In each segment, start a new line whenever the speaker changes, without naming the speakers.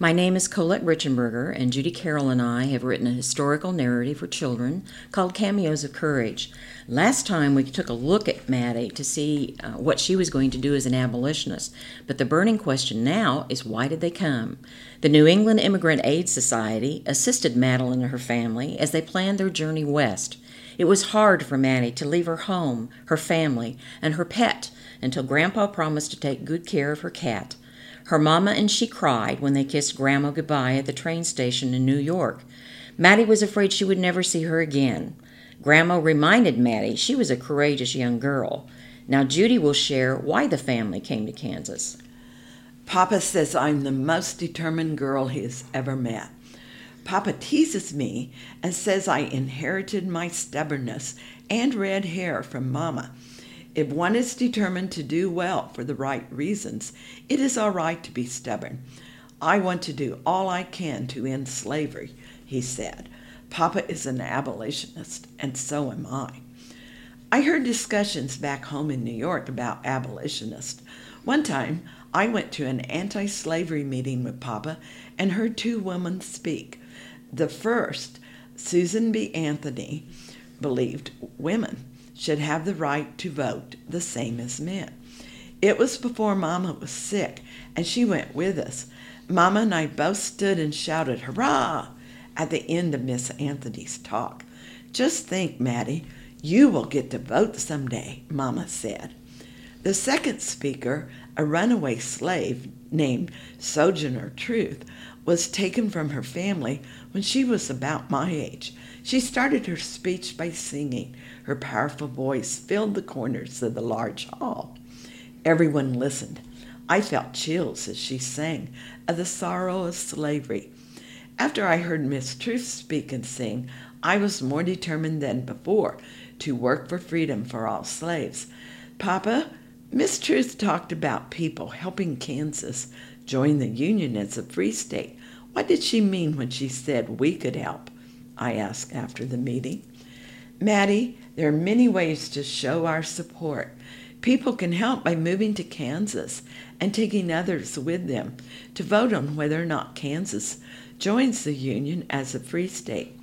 My name is Colette Richenberger, and Judy Carroll and I have written a historical narrative for children called Cameos of Courage. Last time we took a look at Maddie to see uh, what she was going to do as an abolitionist, but the burning question now is why did they come? The New England Immigrant Aid Society assisted Madeline and her family as they planned their journey west. It was hard for Maddie to leave her home, her family, and her pet until Grandpa promised to take good care of her cat. Her mama and she cried when they kissed Grandma goodbye at the train station in New York. Maddie was afraid she would never see her again. Grandma reminded Maddie she was a courageous young girl. Now Judy will share why the family came to Kansas.
Papa says I'm the most determined girl he has ever met. Papa teases me and says I inherited my stubbornness and red hair from Mama. If one is determined to do well for the right reasons, it is all right to be stubborn. I want to do all I can to end slavery, he said. Papa is an abolitionist, and so am I. I heard discussions back home in New York about abolitionists. One time, I went to an anti slavery meeting with Papa and heard two women speak. The first, Susan B. Anthony, believed women should have the right to vote the same as men. It was before Mama was sick, and she went with us. Mama and I both stood and shouted, Hurrah! at the end of Miss Anthony's talk. Just think, Maddie, you will get to vote someday, Mama said. The second speaker, a runaway slave named Sojourner Truth, was taken from her family when she was about my age. She started her speech by singing. Her powerful voice filled the corners of the large hall. Everyone listened. I felt chills as she sang of the sorrow of slavery. After I heard Miss Truth speak and sing, I was more determined than before to work for freedom for all slaves. Papa, Miss Truth talked about people helping Kansas join the Union as a free state. What did she mean when she said we could help? I asked after the meeting. Maddie, there are many ways to show our support. People can help by moving to Kansas and taking others with them to vote on whether or not Kansas joins the Union as a free state.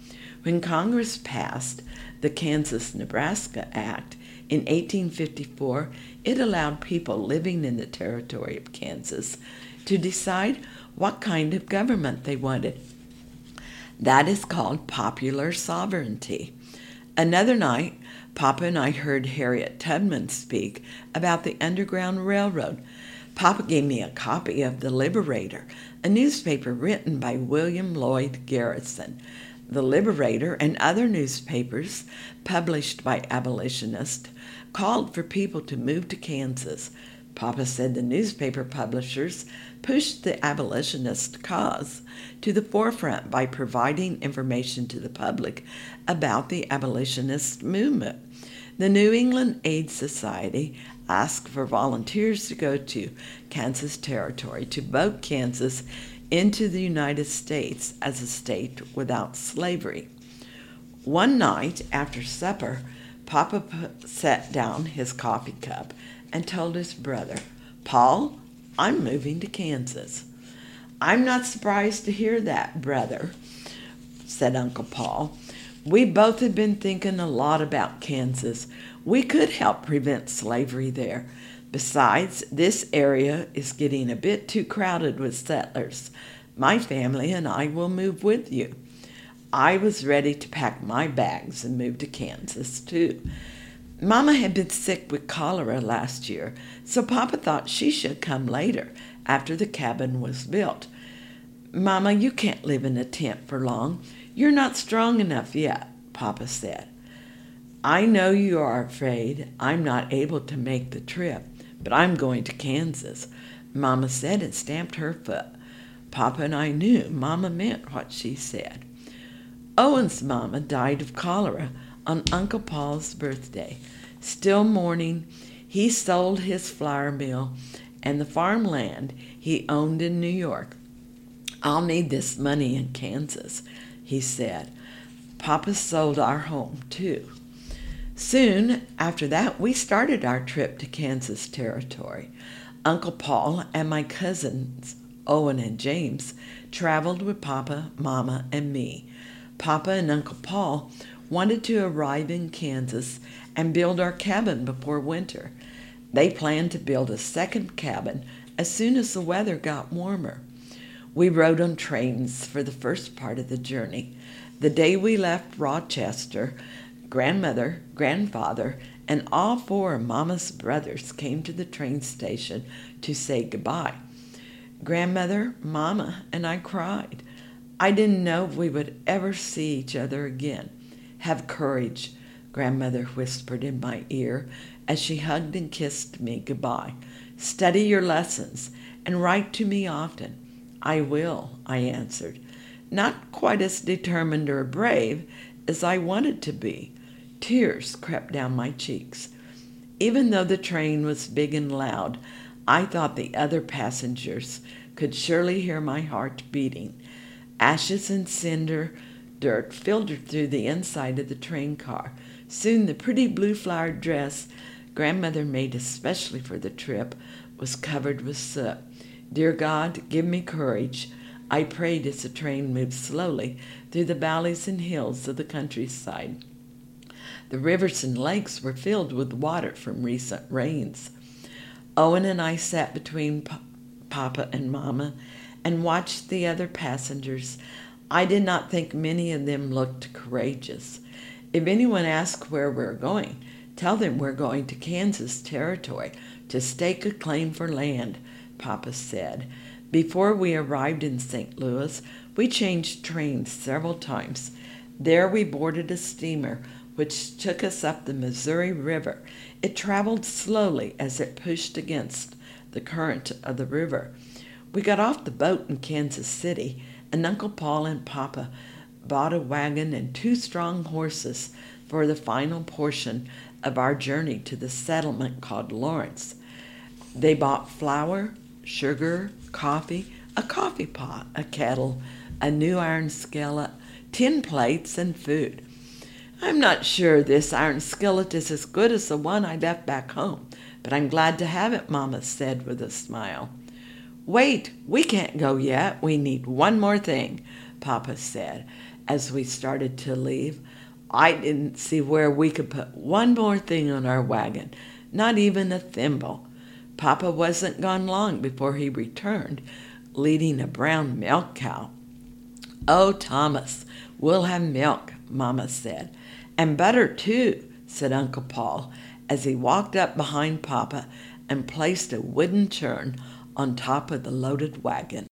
When Congress passed the Kansas Nebraska Act in 1854, it allowed people living in the territory of Kansas to decide what kind of government they wanted. That is called popular sovereignty. Another night, Papa and I heard Harriet Tubman speak about the Underground Railroad. Papa gave me a copy of The Liberator, a newspaper written by William Lloyd Garrison. The Liberator and other newspapers published by abolitionists called for people to move to Kansas. Papa said the newspaper publishers pushed the abolitionist cause to the forefront by providing information to the public about the abolitionist movement. The New England Aid Society asked for volunteers to go to Kansas Territory to vote Kansas into the United States as a state without slavery. One night after supper, Papa set down his coffee cup and told his brother, Paul, I'm moving to Kansas. I'm not surprised to hear that, brother, said Uncle Paul. We both had been thinking a lot about Kansas. We could help prevent slavery there. Besides, this area is getting a bit too crowded with settlers. My family and I will move with you. I was ready to pack my bags and move to Kansas, too. Mama had been sick with cholera last year, so Papa thought she should come later, after the cabin was built. Mama, you can't live in a tent for long. You're not strong enough yet, Papa said. I know you are afraid I'm not able to make the trip, but I'm going to Kansas, Mama said and stamped her foot. Papa and I knew Mama meant what she said. Owen's mama died of cholera on Uncle Paul's birthday. Still mourning, he sold his flour mill and the farmland he owned in New York. I'll need this money in Kansas, he said. Papa sold our home, too. Soon after that, we started our trip to Kansas Territory. Uncle Paul and my cousins Owen and James, traveled with Papa, Mama, and me. Papa and Uncle Paul wanted to arrive in Kansas and build our cabin before winter. They planned to build a second cabin as soon as the weather got warmer. We rode on trains for the first part of the journey. The day we left Rochester, grandmother, grandfather, and all four of Mama's brothers came to the train station to say goodbye. Grandmother, Mama, and I cried. I didn't know if we would ever see each other again. Have courage, grandmother whispered in my ear as she hugged and kissed me goodbye. Study your lessons and write to me often. I will, I answered, not quite as determined or brave as I wanted to be. Tears crept down my cheeks. Even though the train was big and loud, I thought the other passengers could surely hear my heart beating. Ashes and cinder dirt filtered through the inside of the train car. Soon the pretty blue flowered dress grandmother made especially for the trip was covered with soot. Dear God, give me courage. I prayed as the train moved slowly through the valleys and hills of the countryside. The rivers and lakes were filled with water from recent rains. Owen and I sat between P- Papa and Mama and watched the other passengers. I did not think many of them looked courageous. If anyone asks where we're going, tell them we're going to Kansas Territory to stake a claim for land, Papa said. Before we arrived in St. Louis, we changed trains several times. There we boarded a steamer which took us up the Missouri River. It traveled slowly as it pushed against the current of the river. We got off the boat in Kansas City, and Uncle Paul and Papa bought a wagon and two strong horses for the final portion of our journey to the settlement called Lawrence. They bought flour, sugar, coffee, a coffee pot, a kettle, a new iron skillet, tin plates, and food. I'm not sure this iron skillet is as good as the one I left back home, but I'm glad to have it, Mamma said with a smile. Wait, we can't go yet. We need one more thing, Papa said as we started to leave. I didn't see where we could put one more thing on our wagon, not even a thimble. Papa wasn't gone long before he returned, leading a brown milk cow. Oh, Thomas, we'll have milk, Mamma said. And butter, too, said Uncle Paul, as he walked up behind Papa and placed a wooden churn on top of the loaded wagon.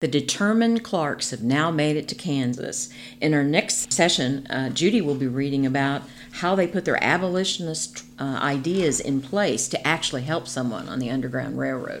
The determined Clarks have now made it to Kansas. In our next session, uh, Judy will be reading about how they put their abolitionist uh, ideas in place to actually help someone on the Underground Railroad.